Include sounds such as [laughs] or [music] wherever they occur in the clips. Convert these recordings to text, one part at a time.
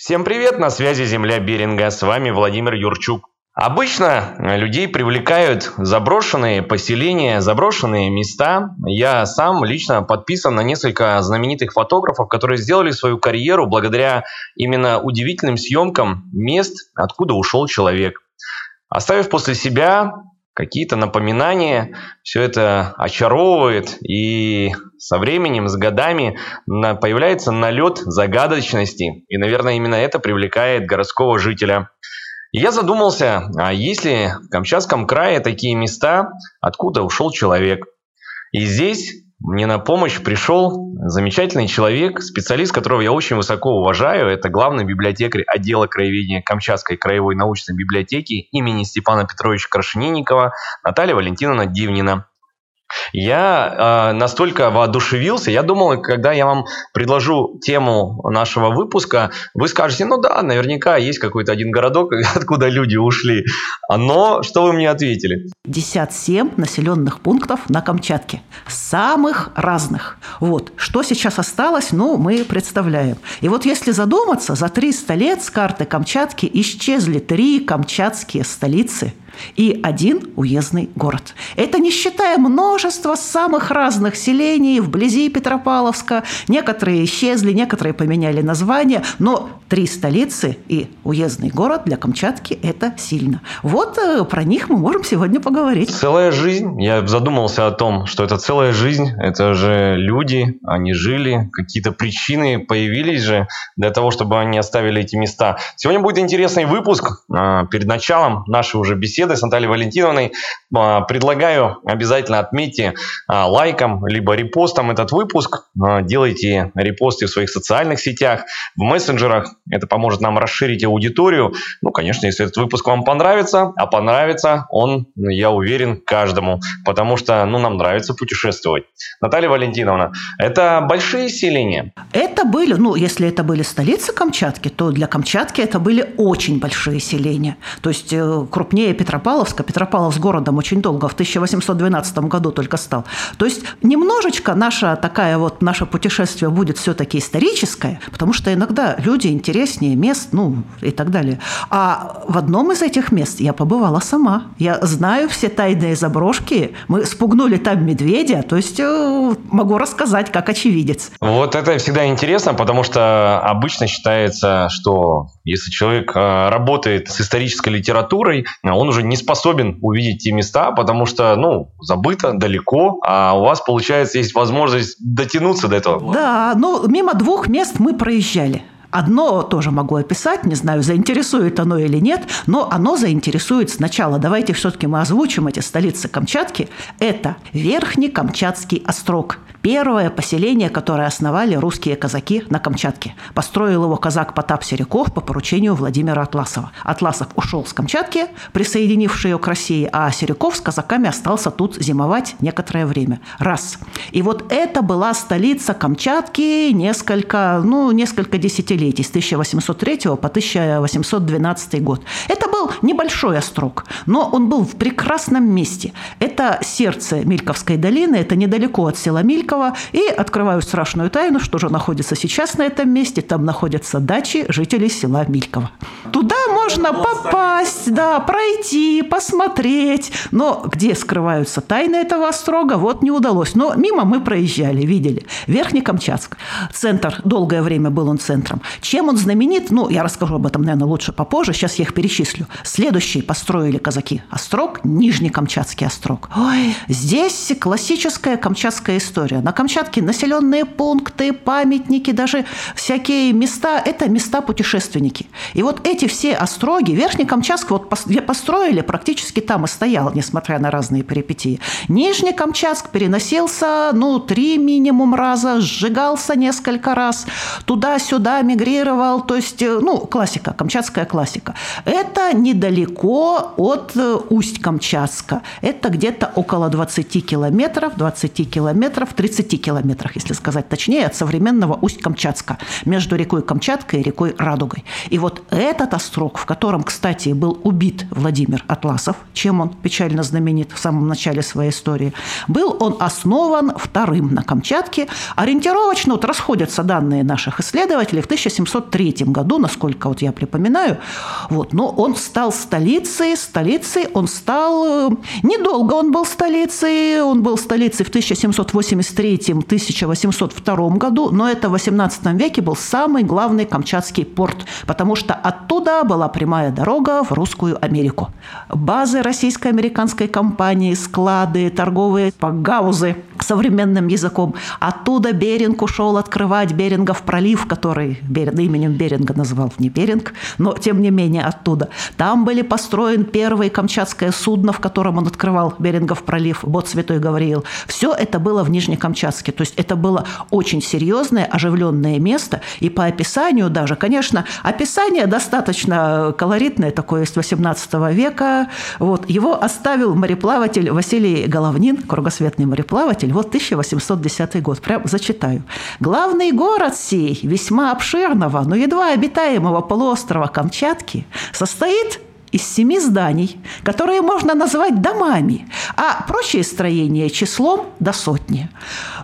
Всем привет, на связи Земля Беринга, с вами Владимир Юрчук. Обычно людей привлекают заброшенные поселения, заброшенные места. Я сам лично подписан на несколько знаменитых фотографов, которые сделали свою карьеру благодаря именно удивительным съемкам мест, откуда ушел человек. Оставив после себя какие-то напоминания, все это очаровывает, и со временем, с годами появляется налет загадочности, и, наверное, именно это привлекает городского жителя. И я задумался, а есть ли в Камчатском крае такие места, откуда ушел человек? И здесь мне на помощь пришел замечательный человек, специалист, которого я очень высоко уважаю. Это главный библиотекарь отдела краеведения Камчатской краевой научной библиотеки имени Степана Петровича Крашенинникова Наталья Валентиновна Дивнина. Я э, настолько воодушевился, я думал, когда я вам предложу тему нашего выпуска, вы скажете, ну да, наверняка есть какой-то один городок, [laughs] откуда люди ушли. Но что вы мне ответили? 57 населенных пунктов на Камчатке. Самых разных. Вот. Что сейчас осталось, ну, мы представляем. И вот если задуматься, за 300 лет с карты Камчатки исчезли три камчатские столицы – и один уездный город. Это не считая множества самых разных селений вблизи Петропавловска. Некоторые исчезли, некоторые поменяли название, но три столицы и уездный город для Камчатки – это сильно. Вот э, про них мы можем сегодня поговорить. Целая жизнь. Я задумался о том, что это целая жизнь. Это же люди, они жили, какие-то причины появились же для того, чтобы они оставили эти места. Сегодня будет интересный выпуск. А, перед началом нашей уже беседы беседы с Натальей Валентиновной. А, предлагаю обязательно отметьте а, лайком либо репостом этот выпуск. А, делайте репосты в своих социальных сетях, в мессенджерах. Это поможет нам расширить аудиторию. Ну, конечно, если этот выпуск вам понравится, а понравится он, я уверен, каждому, потому что ну, нам нравится путешествовать. Наталья Валентиновна, это большие селения? Это были, ну, если это были столицы Камчатки, то для Камчатки это были очень большие селения. То есть э, крупнее Петропавловска. Петропавловск городом очень долго, в 1812 году только стал. То есть немножечко наша такая вот, наше путешествие будет все-таки историческое, потому что иногда люди интереснее мест, ну и так далее. А в одном из этих мест я побывала сама. Я знаю все тайные заброшки. Мы спугнули там медведя, то есть э, могу рассказать как очевидец. Вот это всегда интересно, потому что обычно считается, что если человек э, работает с исторической литературой, он уже не способен увидеть те места, потому что, ну, забыто, далеко, а у вас, получается, есть возможность дотянуться до этого. Да, ну, мимо двух мест мы проезжали. Одно тоже могу описать, не знаю, заинтересует оно или нет, но оно заинтересует сначала. Давайте все-таки мы озвучим эти столицы Камчатки. Это Верхний Камчатский острог. Первое поселение, которое основали русские казаки на Камчатке. Построил его казак Потап Серяков по поручению Владимира Атласова. Атласов ушел с Камчатки, присоединивший ее к России, а Серяков с казаками остался тут зимовать некоторое время. Раз. И вот это была столица Камчатки несколько, ну, несколько десятилетий, с 1803 по 1812 год. Это был небольшой острог, но он был в прекрасном месте. Это сердце Мильковской долины, это недалеко от села Милька, Горького и открываю страшную тайну, что же находится сейчас на этом месте. Там находятся дачи жителей села Мильково. Туда можно попасть, да, пройти, посмотреть. Но где скрываются тайны этого острога, вот не удалось. Но мимо мы проезжали, видели. Верхний Камчатск. Центр, долгое время был он центром. Чем он знаменит? Ну, я расскажу об этом, наверное, лучше попозже. Сейчас я их перечислю. Следующий построили казаки. Острог, Нижний Камчатский острог. Ой, здесь классическая камчатская история история. На Камчатке населенные пункты, памятники, даже всякие места – это места-путешественники. И вот эти все остроги, Верхний Камчатск вот построили, практически там и стоял, несмотря на разные перипетии. Нижний Камчатск переносился, ну, три минимум раза, сжигался несколько раз, туда-сюда мигрировал, то есть, э, ну, классика, камчатская классика. Это недалеко от э, Усть-Камчатска. Это где-то около 20 километров, 20 километров, 3 30 километрах, если сказать точнее, от современного Усть-Камчатска, между рекой Камчаткой и рекой Радугой. И вот этот острог, в котором, кстати, был убит Владимир Атласов, чем он печально знаменит в самом начале своей истории, был он основан вторым на Камчатке. Ориентировочно вот расходятся данные наших исследователей в 1703 году, насколько вот я припоминаю. Вот, но он стал столицей, столицей он стал... Э, недолго он был столицей, он был столицей в 1783-1802 году, но это в 18 веке был самый главный камчатский порт, потому что оттуда была прямая дорога в Русскую Америку. Базы российско-американской компании, склады, торговые гаузы современным языком. Оттуда Беринг ушел открывать Берингов пролив, который именем Беринга назвал не Беринг, но тем не менее оттуда. Там были построен первое камчатское судно, в котором он открывал Берингов пролив, бот Святой Гавриил. Все это было в Нижнекамчатске. То есть это было очень серьезное, оживленное место. И по описанию даже, конечно, описание достаточно колоритное, такое из 18 века. Вот. Его оставил мореплаватель Василий Головнин, кругосветный мореплаватель, вот 1810 год. Прям зачитаю. «Главный город сей, весьма обширного, но едва обитаемого полуострова Камчатки, состоит из семи зданий, которые можно назвать домами, а прочие строения числом до сотни.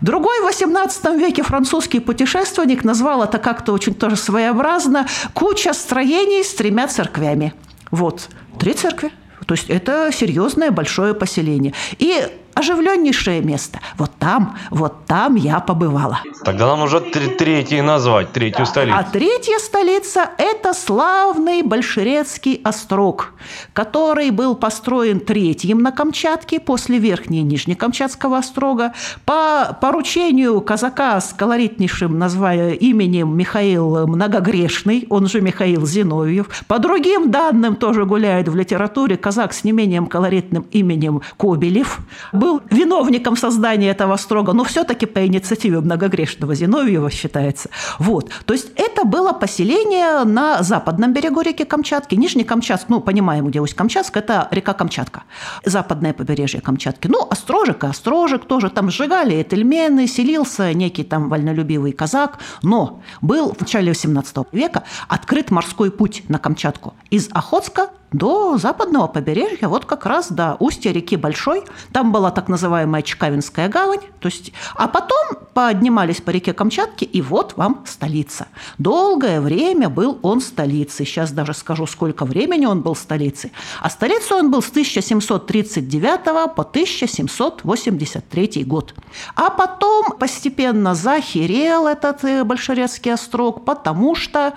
Другой в XVIII веке французский путешественник назвал это как-то очень тоже своеобразно «куча строений с тремя церквями». Вот, три церкви. То есть это серьезное большое поселение. И оживленнейшее место. Вот там, вот там я побывала. Тогда нам нужно третий назвать, третью столицу. А третья столица – это славный Большерецкий острог, который был построен третьим на Камчатке после Верхней и Нижнекамчатского острога по поручению казака с колоритнейшим назвая именем Михаил Многогрешный, он же Михаил Зиновьев. По другим данным тоже гуляет в литературе казак с не менее колоритным именем Кобелев – был виновником создания этого строга, но все-таки по инициативе многогрешного Зиновьева считается. Вот. То есть это было поселение на западном берегу реки Камчатки, Нижний Камчатск, ну, понимаем, где Усть-Камчатск, это река Камчатка, западное побережье Камчатки. Ну, Острожек и Острожек тоже там сжигали этельмены, селился некий там вольнолюбивый казак, но был в начале XVIII века открыт морской путь на Камчатку из Охотска до западного побережья, вот как раз до устья реки Большой. Там была так называемая Чкавинская гавань. То есть, а потом поднимались по реке Камчатки, и вот вам столица. Долгое время был он столицей. Сейчас даже скажу, сколько времени он был столицей. А столицей он был с 1739 по 1783 год. А потом постепенно захерел этот э, Большерецкий острог, потому что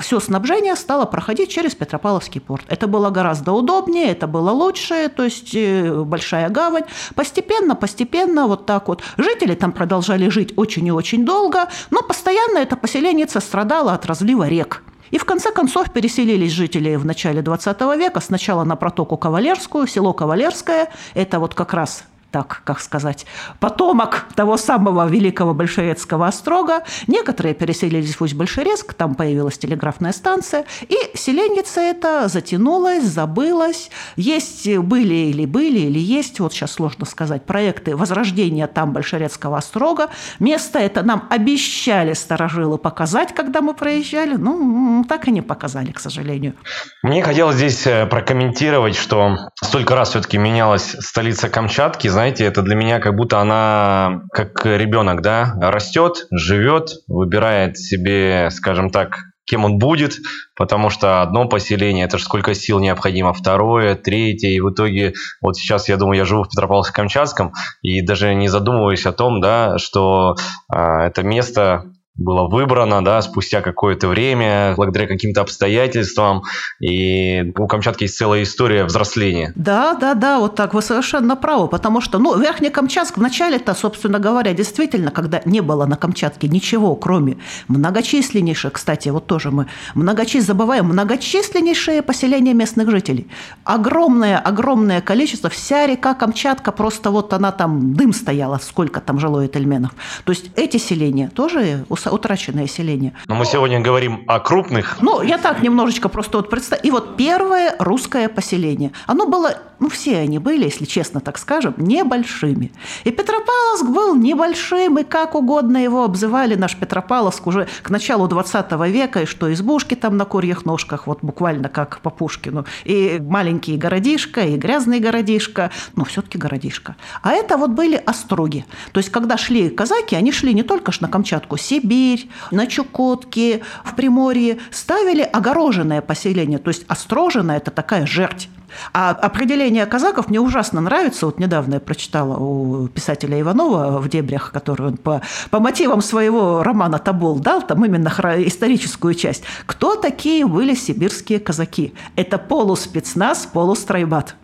все снабжение стало проходить через Петропавловский порт. Это было гораздо удобнее, это было лучше, то есть э, большая гавань. Постепенно, постепенно, вот так вот. Жители там продолжали жить очень и очень долго, но постоянно это поселение страдало от разлива рек. И в конце концов переселились жители в начале 20 века сначала на протоку Кавалерскую, село Кавалерское, это вот как раз так, как сказать, потомок того самого великого большерецкого острога. Некоторые переселились в Усть-Большерецк, там появилась телеграфная станция, и селенница это затянулась, забылась. Есть были или были, или есть, вот сейчас сложно сказать, проекты возрождения там Большерецкого острога. Место это нам обещали старожилы показать, когда мы проезжали, ну, так и не показали, к сожалению. Мне хотелось здесь э, прокомментировать, что столько раз все-таки менялась столица Камчатки, знаете, это для меня как будто она, как ребенок, да, растет, живет, выбирает себе, скажем так, кем он будет, потому что одно поселение, это же сколько сил необходимо, второе, третье, и в итоге, вот сейчас, я думаю, я живу в Петропавловске-Камчатском, и даже не задумываюсь о том, да, что э, это место было выбрано, да, спустя какое-то время, благодаря каким-то обстоятельствам. И у Камчатки есть целая история взросления. Да, да, да, вот так, вы совершенно правы, потому что, ну, Верхний Камчатск вначале-то, собственно говоря, действительно, когда не было на Камчатке ничего, кроме многочисленнейших, кстати, вот тоже мы многочис... забываем, многочисленнейшее поселение местных жителей. Огромное, огромное количество, вся река Камчатка, просто вот она там, дым стояла, сколько там жило этельменов. То есть эти селения тоже утраченное селение. Но мы сегодня говорим о крупных. Ну, я так немножечко просто вот представь. И вот первое русское поселение. Оно было ну, все они были, если честно так скажем, небольшими. И Петропавловск был небольшим, и как угодно его обзывали, наш Петропавловск уже к началу 20 века, и что избушки там на курьих ножках, вот буквально как по Пушкину, и маленький городишко, и грязный городишко, но все-таки городишко. А это вот были остроги. То есть, когда шли казаки, они шли не только ж на Камчатку, Сибирь, на Чукотки, в Приморье, ставили огороженное поселение, то есть остроженное – это такая жерть. А определение казаков мне ужасно нравится. Вот недавно я прочитала у писателя Иванова в «Дебрях», который он по, по мотивам своего романа «Табол» дал, там именно историческую часть. Кто такие были сибирские казаки? Это полуспецназ, полустройбат.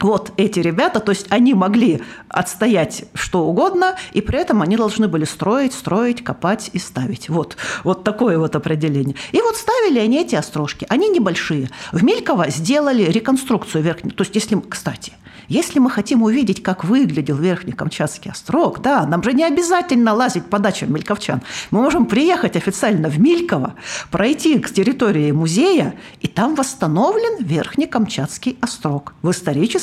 Вот эти ребята, то есть они могли отстоять что угодно, и при этом они должны были строить, строить, копать и ставить. Вот, вот такое вот определение. И вот ставили они эти острожки. Они небольшие. В Мельково сделали реконструкцию верхней. То есть, если, кстати, если мы хотим увидеть, как выглядел Верхний Камчатский острог, да, нам же не обязательно лазить по дачам мельковчан. Мы можем приехать официально в Мильково, пройти к территории музея, и там восстановлен Верхний Камчатский острог в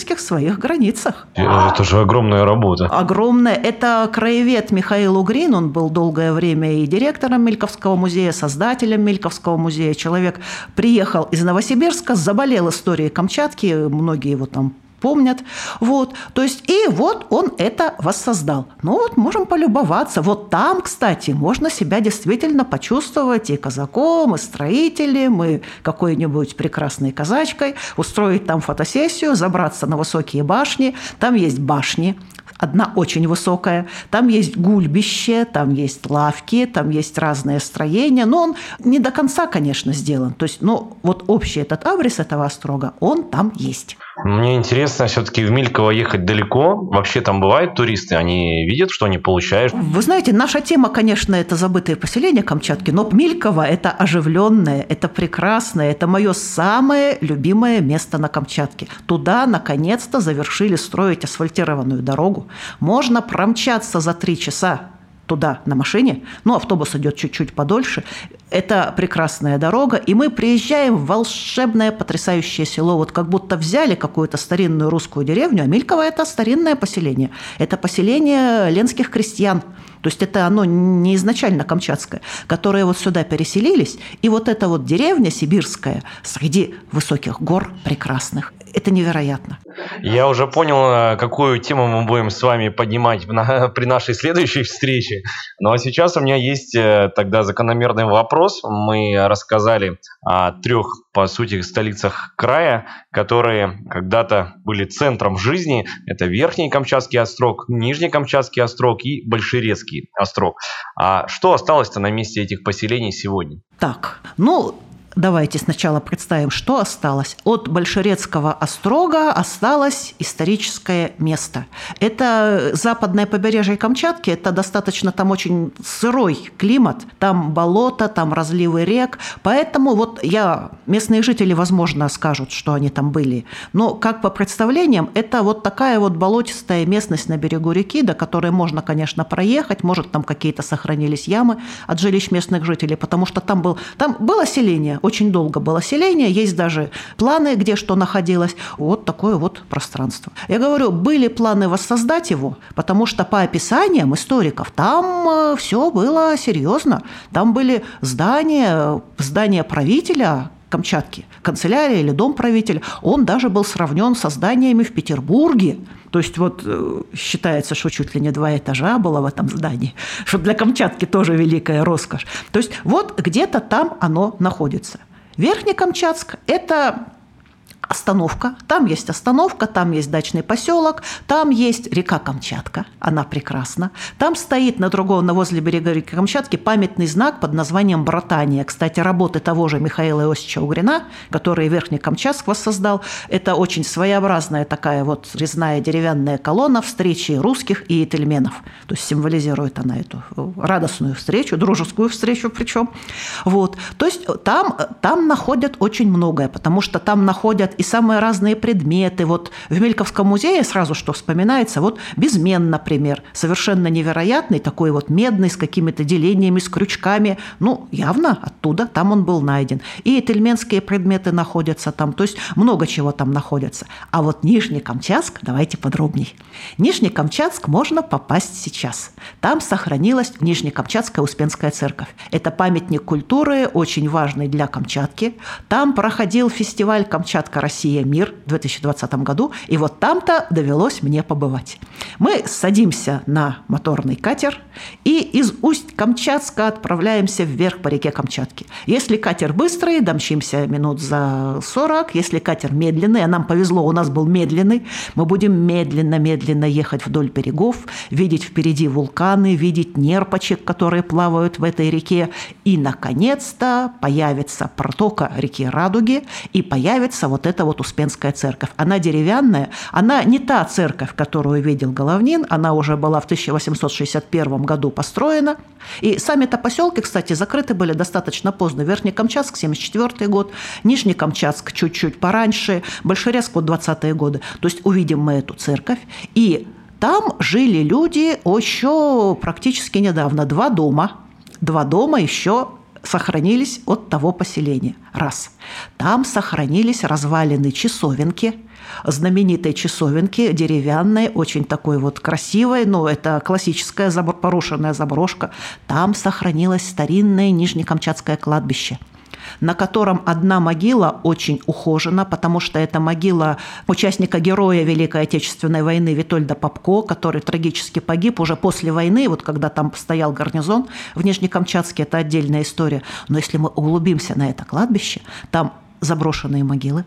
исторических своих границах. Это же огромная работа. Огромная. Это краевед Михаил Угрин, он был долгое время и директором Мельковского музея, создателем Мельковского музея. Человек приехал из Новосибирска, заболел историей Камчатки, многие его там помнят. Вот, то есть, и вот он это воссоздал. Ну вот, можем полюбоваться. Вот там, кстати, можно себя действительно почувствовать и казаком, и строителем, и какой-нибудь прекрасной казачкой, устроить там фотосессию, забраться на высокие башни. Там есть башни, одна очень высокая. Там есть гульбище, там есть лавки, там есть разные строения. Но он не до конца, конечно, сделан. То есть, ну, вот общий этот абрис этого острога, он там есть. Мне интересно, все-таки в Мильково ехать далеко. Вообще там бывают туристы, они видят, что они получают. Вы знаете, наша тема, конечно, это забытые поселения Камчатки, но Мильково – это оживленное, это прекрасное, это мое самое любимое место на Камчатке. Туда, наконец-то, завершили строить асфальтированную дорогу. Можно промчаться за три часа туда на машине, но автобус идет чуть-чуть подольше. Это прекрасная дорога, и мы приезжаем в волшебное, потрясающее село. Вот как будто взяли какую-то старинную русскую деревню, а Мильково – это старинное поселение. Это поселение ленских крестьян. То есть это оно не изначально камчатское, которые вот сюда переселились. И вот эта вот деревня сибирская среди высоких гор прекрасных – это невероятно. Я уже понял, э, какую тему мы будем с вами поднимать на, [laughs] при нашей следующей встрече. Ну а сейчас у меня есть э, тогда закономерный вопрос. Мы рассказали о трех, по сути, столицах края, которые когда-то были центром жизни. Это Верхний Камчатский острог, Нижний Камчатский острог и Большерецкий острог. А что осталось-то на месте этих поселений сегодня? Так, ну, Давайте сначала представим, что осталось. От Большерецкого острога осталось историческое место. Это западное побережье Камчатки, это достаточно там очень сырой климат, там болото, там разливы рек, поэтому вот я, местные жители, возможно, скажут, что они там были, но как по представлениям, это вот такая вот болотистая местность на берегу реки, до которой можно, конечно, проехать, может, там какие-то сохранились ямы от жилищ местных жителей, потому что там, был, там было селение, очень долго было селение, есть даже планы, где что находилось. Вот такое вот пространство. Я говорю, были планы воссоздать его, потому что по описаниям историков там э, все было серьезно. Там были здания, здания правителя, Камчатки, канцелярия или дом правителя, он даже был сравнен со зданиями в Петербурге. То есть вот э, считается, что чуть ли не два этажа было в этом здании, что для Камчатки тоже великая роскошь. То есть вот где-то там оно находится. Верхнекамчатск – это остановка. Там есть остановка, там есть дачный поселок, там есть река Камчатка, она прекрасна. Там стоит на другом, на возле берега реки Камчатки памятный знак под названием «Братания». Кстати, работы того же Михаила Иосифовича Угрина, который Верхний Камчатск воссоздал, это очень своеобразная такая вот резная деревянная колонна встречи русских и этельменов. То есть символизирует она эту радостную встречу, дружескую встречу причем. Вот. То есть там, там находят очень многое, потому что там находят и самые разные предметы. Вот в Мельковском музее сразу что вспоминается, вот безмен, например, совершенно невероятный, такой вот медный, с какими-то делениями, с крючками. Ну, явно оттуда, там он был найден. И тельменские предметы находятся там, то есть много чего там находится. А вот Нижний Камчатск, давайте подробней. Нижний Камчатск можно попасть сейчас. Там сохранилась Нижнекамчатская Успенская церковь. Это памятник культуры, очень важный для Камчатки. Там проходил фестиваль «Камчатка. Россия. Мир» в 2020 году, и вот там-то довелось мне побывать. Мы садимся на моторный катер и из Усть-Камчатска отправляемся вверх по реке Камчатки. Если катер быстрый, домчимся минут за 40. Если катер медленный, а нам повезло, у нас был медленный, мы будем медленно-медленно ехать вдоль берегов, видеть впереди вулканы, видеть нерпочек, которые плавают в этой реке. И, наконец-то, появится протока реки Радуги, и появится вот эта вот Успенская церковь. Она деревянная, она не та церковь, которую видел Головнин, она уже была в 1861 году построена. И сами-то поселки, кстати, закрыты были достаточно поздно. Верхний Камчатск, 74 год, Нижний Камчатск чуть-чуть пораньше, Большерезк, вот 20-е годы. То есть увидим мы эту церковь, и там жили люди еще практически недавно. Два дома. Два дома еще сохранились от того поселения. Раз. Там сохранились развалины часовенки, знаменитой часовенки, деревянной, очень такой вот красивой, но это классическая порушенная заброшка. Там сохранилось старинное Нижнекамчатское кладбище – на котором одна могила очень ухожена, потому что это могила участника героя Великой Отечественной войны Витольда Попко, который трагически погиб уже после войны, вот когда там стоял гарнизон в Нижнекамчатске, это отдельная история. Но если мы углубимся на это кладбище, там заброшенные могилы.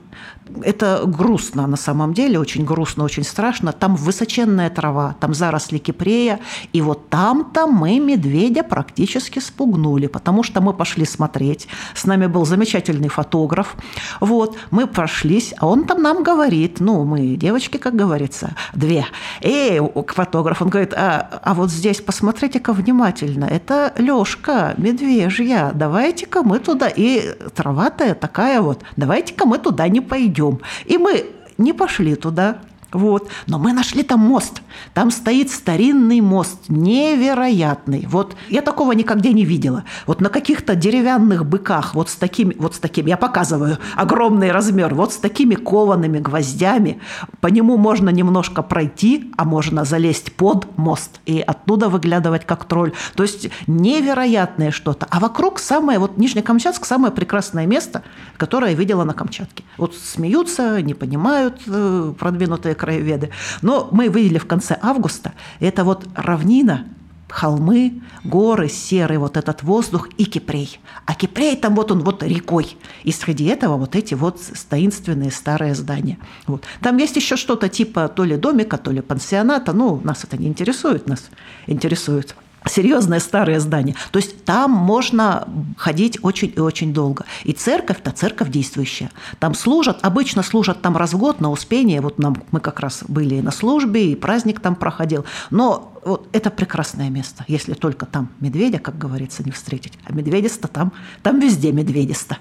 Это грустно на самом деле, очень грустно, очень страшно. Там высоченная трава, там заросли кипрея. И вот там-то мы медведя практически спугнули, потому что мы пошли смотреть. С нами был замечательный фотограф. Вот, мы прошлись, а он там нам говорит, ну, мы девочки, как говорится, две. Эй, к фотографу, он говорит, а, а вот здесь посмотрите-ка внимательно, это Лёшка, медвежья, давайте-ка мы туда. И трава-то такая вот, давайте-ка мы туда не пойдем. И мы не пошли туда. Вот. Но мы нашли там мост. Там стоит старинный мост, невероятный. Вот я такого никогда не видела. Вот на каких-то деревянных быках, вот с такими, вот с такими, я показываю огромный размер, вот с такими коваными гвоздями. По нему можно немножко пройти, а можно залезть под мост и оттуда выглядывать как тролль. То есть невероятное что-то. А вокруг самое, вот Нижнекамчатск самое прекрасное место, которое я видела на Камчатке. Вот смеются, не понимают э, продвинутые краеведы. Но мы видели в конце августа, это вот равнина, холмы, горы, серый вот этот воздух и Кипрей. А Кипрей там вот он вот рекой. И среди этого вот эти вот таинственные старые здания. Вот. Там есть еще что-то типа то ли домика, то ли пансионата. Ну, нас это не интересует, нас интересует серьезное старое здание. То есть там можно ходить очень и очень долго. И церковь-то церковь действующая. Там служат, обычно служат там раз в год на Успение. Вот нам, мы как раз были на службе, и праздник там проходил. Но вот это прекрасное место, если только там медведя, как говорится, не встретить. А медведисто там, там везде медведисто.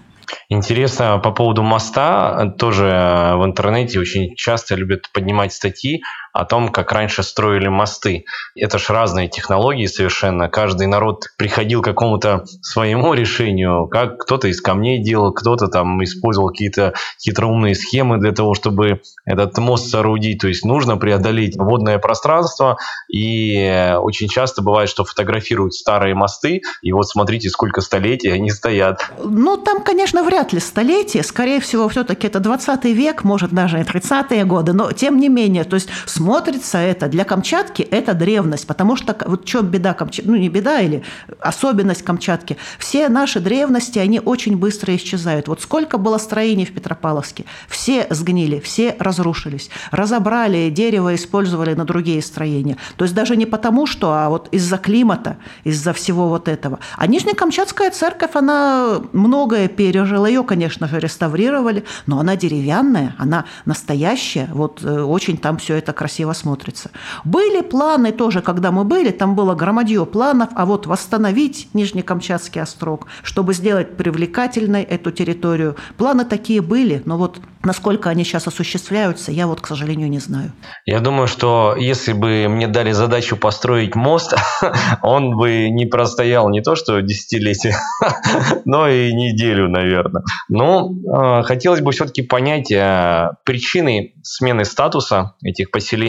Интересно по поводу моста. Тоже в интернете очень часто любят поднимать статьи о том, как раньше строили мосты. Это ж разные технологии совершенно. Каждый народ приходил к какому-то своему решению. Как кто-то из камней делал, кто-то там использовал какие-то хитроумные схемы для того, чтобы этот мост соорудить. То есть нужно преодолеть водное пространство. И очень часто бывает, что фотографируют старые мосты. И вот смотрите, сколько столетий они стоят. Ну, там, конечно, вряд ли столетие. Скорее всего, все-таки это 20 век, может, даже и 30-е годы. Но, тем не менее, то есть смотрится это, для Камчатки это древность, потому что вот что беда Камчатки, ну не беда или особенность Камчатки, все наши древности, они очень быстро исчезают. Вот сколько было строений в Петропавловске, все сгнили, все разрушились, разобрали, дерево использовали на другие строения. То есть даже не потому, что, а вот из-за климата, из-за всего вот этого. А Нижнекамчатская церковь, она многое пережила, ее, конечно же, реставрировали, но она деревянная, она настоящая, вот э, очень там все это красиво красиво смотрится. Были планы тоже, когда мы были, там было громадье планов, а вот восстановить Нижнекамчатский острог, чтобы сделать привлекательной эту территорию. Планы такие были, но вот Насколько они сейчас осуществляются, я вот, к сожалению, не знаю. Я думаю, что если бы мне дали задачу построить мост, [laughs] он бы не простоял не то что десятилетие, [laughs] но и неделю, наверное. Но э, хотелось бы все-таки понять э, причины смены статуса этих поселений.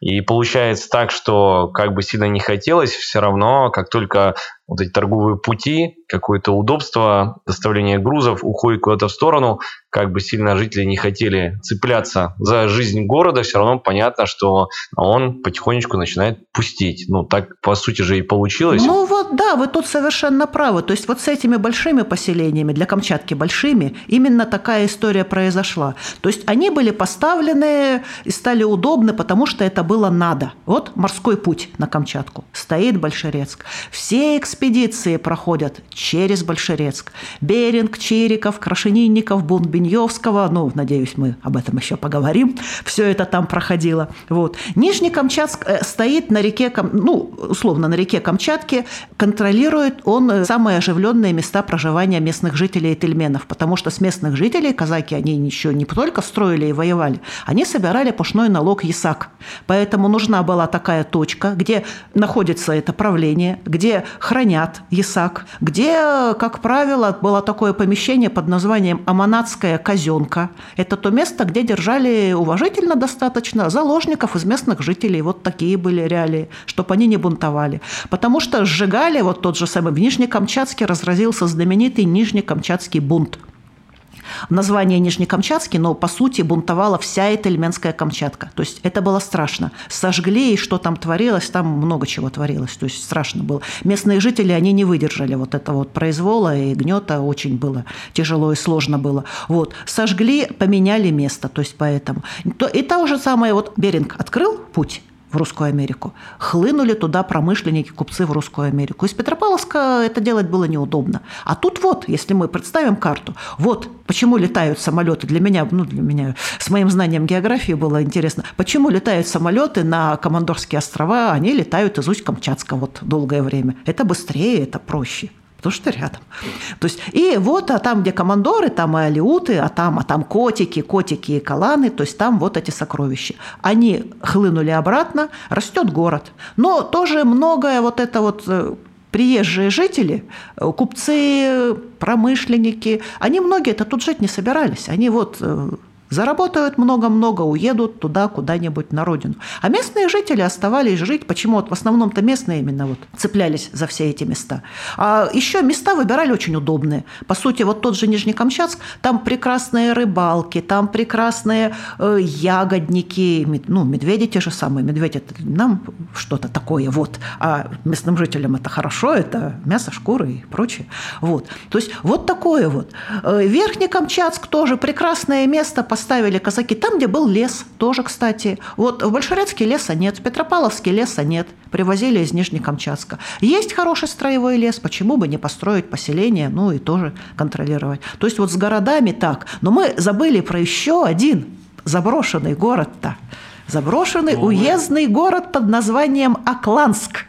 И получается так, что как бы сильно не хотелось, все равно, как только вот эти торговые пути, какое-то удобство, доставление грузов уходит куда-то в сторону, как бы сильно жители не хотели цепляться за жизнь города, все равно понятно, что он потихонечку начинает пустить. Ну, так, по сути же, и получилось. Ну, вот, да, вы тут совершенно правы. То есть вот с этими большими поселениями, для Камчатки большими, именно такая история произошла. То есть они были поставлены и стали удобны, потому что это было надо. Вот морской путь на Камчатку. Стоит Большерецк. Все эксперты экспедиции проходят через Большерецк. Беринг, Чириков, Крашенинников, Бунбеньевского, ну, надеюсь, мы об этом еще поговорим, все это там проходило. Вот. Нижний Камчатск э, стоит на реке, ну, условно, на реке Камчатке, контролирует он э, самые оживленные места проживания местных жителей и тельменов, потому что с местных жителей казаки, они еще не только строили и воевали, они собирали пушной налог ЯСАК. Поэтому нужна была такая точка, где находится это правление, где хранится хранят ЯСАК, где, как правило, было такое помещение под названием Аманатская казенка. Это то место, где держали уважительно достаточно заложников из местных жителей. Вот такие были реалии, чтобы они не бунтовали. Потому что сжигали, вот тот же самый в Нижнекамчатске разразился знаменитый Нижнекамчатский бунт – название Нижнекамчатский, но по сути бунтовала вся эта Эльменская Камчатка. То есть это было страшно. Сожгли, и что там творилось, там много чего творилось. То есть страшно было. Местные жители, они не выдержали вот этого вот произвола и гнета. Очень было тяжело и сложно было. Вот. Сожгли, поменяли место. То есть поэтому. И то же самое, вот Беринг открыл путь, в Русскую Америку. Хлынули туда промышленники, купцы в Русскую Америку. Из Петропавловска это делать было неудобно. А тут вот, если мы представим карту, вот почему летают самолеты. Для меня, ну, для меня с моим знанием географии было интересно, почему летают самолеты на Командорские острова, они летают из Усть-Камчатска вот долгое время. Это быстрее, это проще потому что рядом. То есть, и вот, а там, где командоры, там и алиуты, а там, а там котики, котики и каланы, то есть там вот эти сокровища. Они хлынули обратно, растет город. Но тоже многое вот это вот э, приезжие жители, э, купцы, промышленники, они многие это тут жить не собирались. Они вот э, Заработают много-много, уедут туда, куда-нибудь на родину. А местные жители оставались жить. Почему? Вот в основном-то местные именно вот цеплялись за все эти места. А еще места выбирали очень удобные. По сути, вот тот же Нижнекамчатск, там прекрасные рыбалки, там прекрасные э, ягодники, ну, медведи те же самые. Это нам что-то такое, вот. А местным жителям это хорошо, это мясо, шкуры и прочее. Вот. То есть вот такое вот. Э, Верхний Камчатск тоже прекрасное место по поставили казаки там, где был лес, тоже, кстати. Вот в Большерецке леса нет, в Петропавловске леса нет. Привозили из Нижнекамчатска. Есть хороший строевой лес, почему бы не построить поселение, ну и тоже контролировать. То есть вот с городами так. Но мы забыли про еще один заброшенный город-то. Заброшенный уездный город под названием Акланск.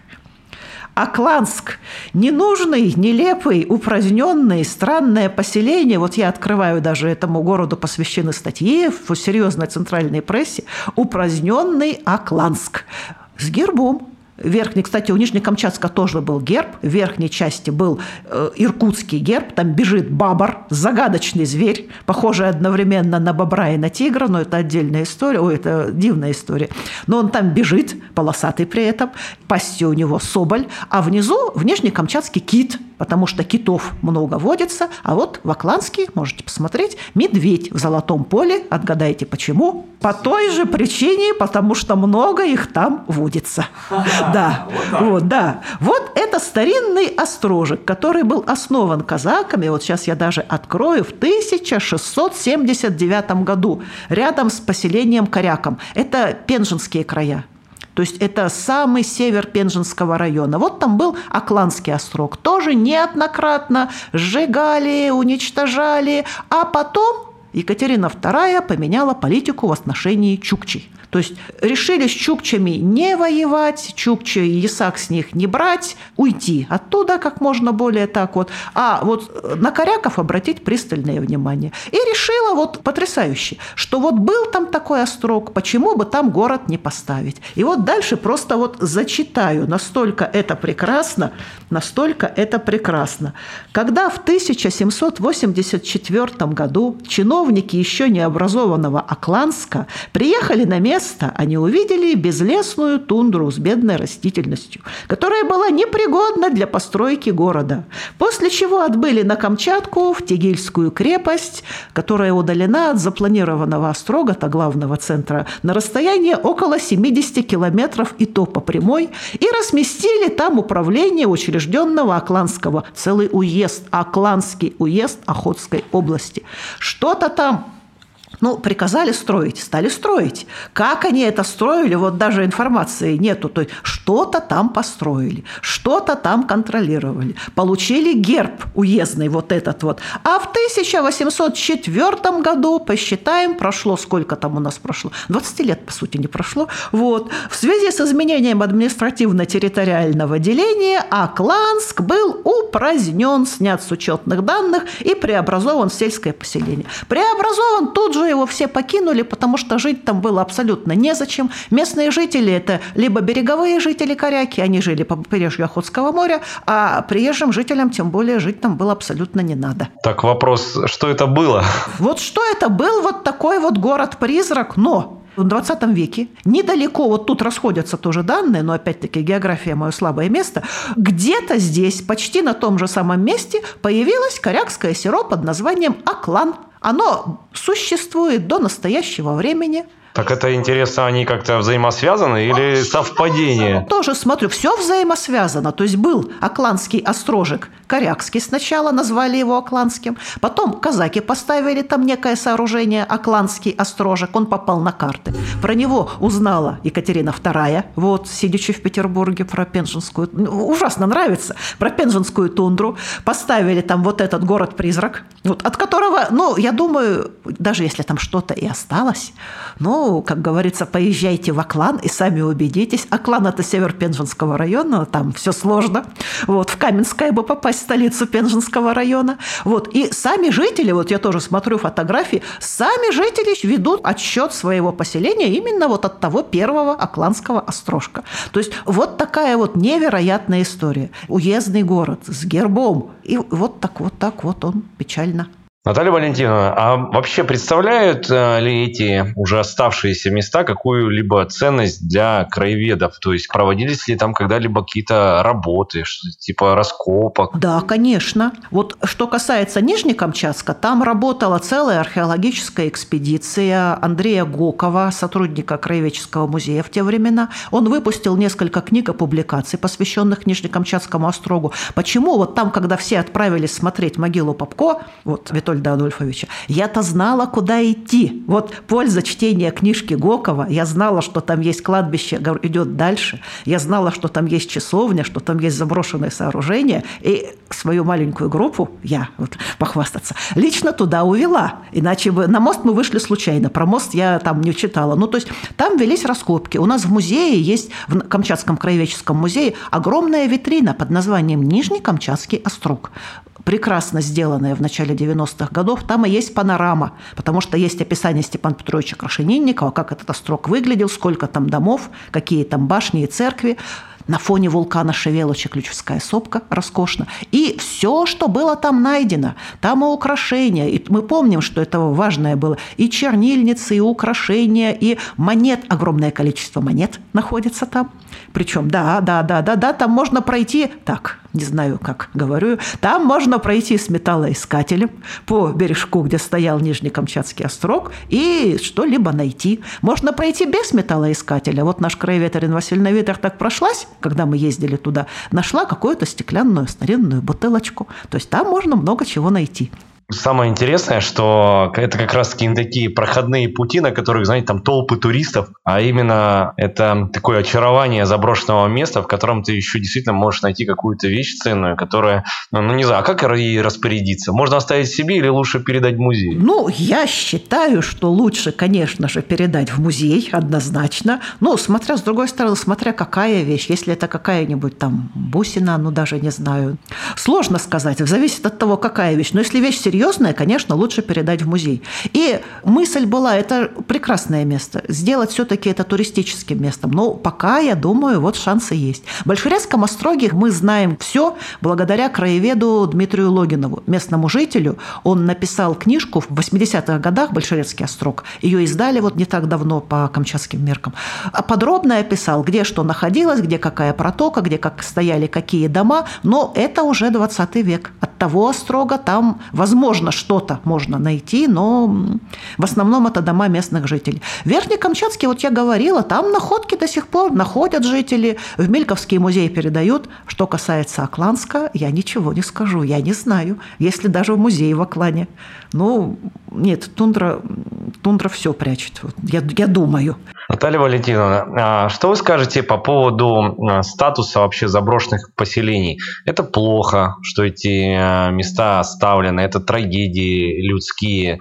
Акланск. Ненужный, нелепый, упраздненный, странное поселение. Вот я открываю даже этому городу посвящены статьи в серьезной центральной прессе. Упраздненный Акланск. С гербом Верхний, кстати, у Нижнекамчатска тоже был герб. В верхней части был э, иркутский герб. Там бежит бабр, загадочный зверь, похожий одновременно на бобра и на тигра, но это отдельная история, ой, это дивная история. Но он там бежит, полосатый при этом, пастью у него соболь, а внизу в Нижнекамчатске кит – потому что китов много водится, а вот в Акланске, можете посмотреть, медведь в золотом поле. Отгадайте, почему? По той же причине, потому что много их там водится. Да, вот, да. Вот это старинный острожек, который был основан казаками, вот сейчас я даже открою, в 1679 году, рядом с поселением Коряком. Это Пенжинские края. То есть это самый север Пенжинского района. Вот там был Акланский острог. Тоже неоднократно сжигали, уничтожали. А потом Екатерина II поменяла политику в отношении Чукчей. То есть решили с чукчами не воевать, чукчи и ясак с них не брать, уйти оттуда как можно более так вот, а вот на коряков обратить пристальное внимание. И решила вот потрясающе, что вот был там такой острог, почему бы там город не поставить. И вот дальше просто вот зачитаю, настолько это прекрасно, настолько это прекрасно. Когда в 1784 году чиновники еще не образованного Акланска приехали на место, они увидели безлесную тундру с бедной растительностью, которая была непригодна для постройки города. После чего отбыли на Камчатку, в Тегильскую крепость, которая удалена от запланированного острога-то главного центра на расстояние около 70 километров и то по прямой, и разместили там управление учрежденного Акланского, целый уезд, Акланский уезд Охотской области. Что-то там ну, приказали строить, стали строить. Как они это строили, вот даже информации нету. То есть что-то там построили, что-то там контролировали. Получили герб уездный вот этот вот. А в 1804 году, посчитаем, прошло, сколько там у нас прошло? 20 лет, по сути, не прошло. Вот. В связи с изменением административно-территориального деления Акланск был упразднен, снят с учетных данных и преобразован в сельское поселение. Преобразован тут же его все покинули, потому что жить там было абсолютно незачем. Местные жители – это либо береговые жители Коряки, они жили по побережью Охотского моря, а приезжим жителям тем более жить там было абсолютно не надо. Так вопрос, что это было? Вот что это был вот такой вот город-призрак, но в 20 веке, недалеко, вот тут расходятся тоже данные, но опять-таки география – мое слабое место, где-то здесь, почти на том же самом месте, появилось корякское село под названием Аклан. Оно существует до настоящего времени – так это интересно, они как-то взаимосвязаны или совпадение? Тоже смотрю, все взаимосвязано. То есть был Акланский острожек, Корякский сначала, назвали его Акланским. Потом казаки поставили там некое сооружение, Акланский острожек, он попал на карты. Про него узнала Екатерина II, вот, сидячи в Петербурге, про Пенжинскую, ужасно нравится, про Пенжинскую тундру. Поставили там вот этот город-призрак, вот, от которого, ну, я думаю, даже если там что-то и осталось, ну, как говорится, поезжайте в Аклан и сами убедитесь. Аклан – это север Пенжинского района, там все сложно. Вот, в Каменское бы попасть, в столицу Пенжинского района. Вот, и сами жители, вот я тоже смотрю фотографии, сами жители ведут отсчет своего поселения именно вот от того первого Акланского острожка. То есть вот такая вот невероятная история. Уездный город с гербом. И вот так вот так вот он печально Наталья Валентиновна, а вообще представляют э, ли эти уже оставшиеся места какую-либо ценность для краеведов? То есть проводились ли там когда-либо какие-то работы, типа раскопок? Да, конечно. Вот что касается Нижнекамчатска, там работала целая археологическая экспедиция Андрея Гокова, сотрудника Краеведческого музея в те времена. Он выпустил несколько книг и публикаций, посвященных Нижнекамчатскому острогу. Почему вот там, когда все отправились смотреть могилу Попко, вот Витольда Адольфовича, я-то знала, куда идти. Вот польза чтения книжки Гокова, я знала, что там есть кладбище, идет дальше, я знала, что там есть часовня, что там есть заброшенное сооружение, и свою маленькую группу, я вот похвастаться, лично туда увела. Иначе бы на мост мы вышли случайно, про мост я там не читала. Ну, то есть там велись раскопки. У нас в музее есть, в Камчатском краеведческом музее, огромная витрина под названием Нижний Камчатский острог прекрасно сделанная в начале 90-х годов, там и есть панорама, потому что есть описание Степана Петровича Крашенинникова, как этот острог выглядел, сколько там домов, какие там башни и церкви на фоне вулкана Шевелоча Ключевская сопка, роскошно. И все, что было там найдено, там и украшения. И мы помним, что это важное было. И чернильницы, и украшения, и монет. Огромное количество монет находится там. Причем, да, да, да, да, да, там можно пройти, так, не знаю, как говорю, там можно пройти с металлоискателем по бережку, где стоял Нижний Камчатский острог, и что-либо найти. Можно пройти без металлоискателя. Вот наш краевед Ирина Васильевна Витер так прошлась, когда мы ездили туда, нашла какую-то стеклянную старинную бутылочку. То есть там можно много чего найти. Самое интересное, что это как раз таки такие проходные пути, на которых, знаете, там толпы туристов, а именно это такое очарование заброшенного места, в котором ты еще действительно можешь найти какую-то вещь ценную, которая, ну, ну не знаю, а как ей распорядиться? Можно оставить себе или лучше передать в музей? Ну, я считаю, что лучше, конечно же, передать в музей, однозначно. Ну, смотря, с другой стороны, смотря какая вещь. Если это какая-нибудь там бусина, ну, даже не знаю. Сложно сказать, зависит от того, какая вещь. Но если вещь серьезная, серьезное, конечно, лучше передать в музей. И мысль была, это прекрасное место, сделать все-таки это туристическим местом. Но пока, я думаю, вот шансы есть. В Большерецком остроге мы знаем все благодаря краеведу Дмитрию Логинову, местному жителю. Он написал книжку в 80-х годах «Большерецкий острог». Ее издали вот не так давно по камчатским меркам. А подробно описал, где что находилось, где какая протока, где как стояли какие дома. Но это уже 20 век. От того острога там, возможно, возможно, что-то можно найти, но в основном это дома местных жителей. В Верхнекамчатске, вот я говорила, там находки до сих пор находят жители, в Мельковский музей передают. Что касается Акланска, я ничего не скажу, я не знаю, если даже в музее в Аклане. Ну, нет, тундра, тундра все прячет, я, я думаю. Наталья Валентиновна, а что вы скажете по поводу а, статуса вообще заброшенных поселений? Это плохо, что эти а, места оставлены, это трагедии людские,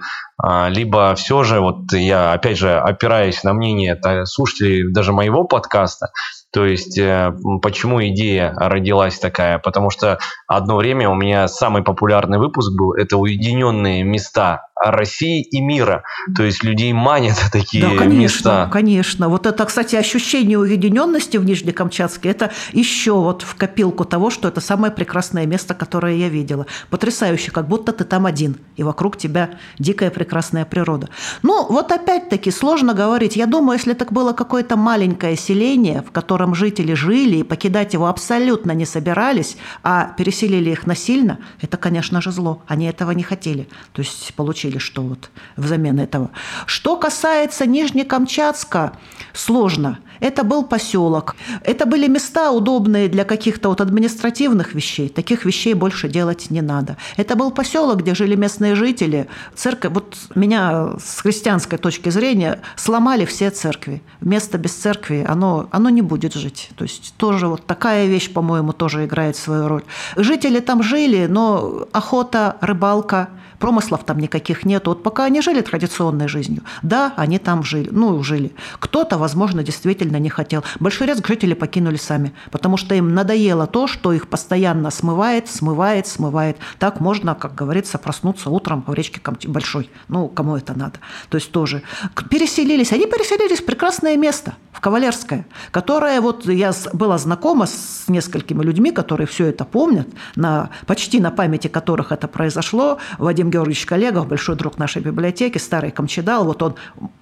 либо все же, вот я опять же опираюсь на мнение слушателей даже моего подкаста, то есть, э, почему идея родилась такая? Потому что одно время у меня самый популярный выпуск был, это уединенные места России и мира. То есть людей манят [laughs] такие да, конечно, места. Конечно. Вот это, кстати, ощущение уединенности в Нижнекамчатске, это еще вот в копилку того, что это самое прекрасное место, которое я видела. Потрясающе, как будто ты там один, и вокруг тебя дикая прекрасная природа. Ну, вот опять-таки сложно говорить. Я думаю, если так было какое-то маленькое селение, в котором жители жили и покидать его абсолютно не собирались, а переселили их насильно, это, конечно же, зло. Они этого не хотели. То есть получили получили, что вот взамен этого. Что касается Нижнекамчатска, сложно. Это был поселок. Это были места удобные для каких-то вот административных вещей. Таких вещей больше делать не надо. Это был поселок, где жили местные жители. Церковь, вот меня с христианской точки зрения сломали все церкви. Место без церкви, оно, оно не будет жить. То есть тоже вот такая вещь, по-моему, тоже играет свою роль. Жители там жили, но охота, рыбалка, промыслов там никаких нет. Вот пока они жили традиционной жизнью, да, они там жили, ну, жили. Кто-то, возможно, действительно не хотел. Большерецк жители покинули сами, потому что им надоело то, что их постоянно смывает, смывает, смывает. Так можно, как говорится, проснуться утром в речке Большой. Ну, кому это надо? То есть тоже. Переселились. Они переселились в прекрасное место, в Кавалерское, которое вот я была знакома с несколькими людьми, которые все это помнят, на, почти на памяти которых это произошло. Вадим Георгиевич Коллегов, большой друг нашей библиотеки, старый Камчедал, вот он,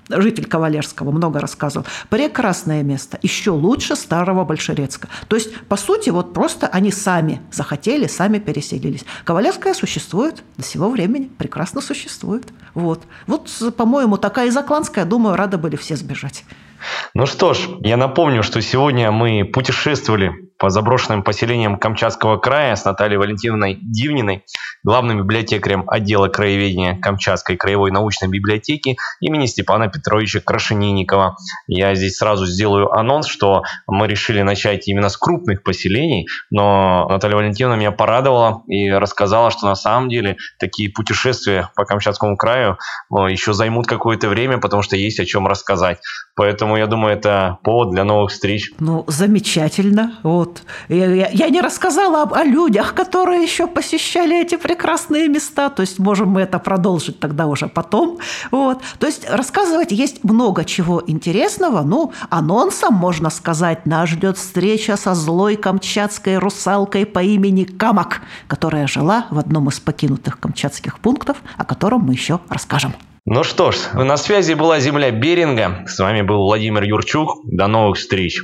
житель Кавалерского, много рассказывал. Прекрасное место, еще лучше старого Большерецка. То есть, по сути, вот просто они сами захотели, сами переселились. Кавалерская существует до сего времени, прекрасно существует. Вот, вот по-моему, такая Закланская, думаю, рады были все сбежать. Ну что ж, я напомню, что сегодня мы путешествовали по заброшенным поселениям Камчатского края с Натальей Валентиновной Дивниной, главным библиотекарем отдела краеведения Камчатской краевой научной библиотеки имени Степана Петровича Крашенинникова. Я здесь сразу сделаю анонс, что мы решили начать именно с крупных поселений, но Наталья Валентиновна меня порадовала и рассказала, что на самом деле такие путешествия по Камчатскому краю еще займут какое-то время, потому что есть о чем рассказать. Поэтому я думаю, это повод для новых встреч. Ну, замечательно. Вот вот. Я, я не рассказала об, о людях, которые еще посещали эти прекрасные места. То есть можем мы это продолжить тогда уже потом. Вот. То есть рассказывать есть много чего интересного. Ну, анонсом, можно сказать, нас ждет встреча со злой камчатской русалкой по имени Камак, которая жила в одном из покинутых камчатских пунктов, о котором мы еще расскажем. Ну что ж, на связи была земля Беринга. С вами был Владимир Юрчук. До новых встреч.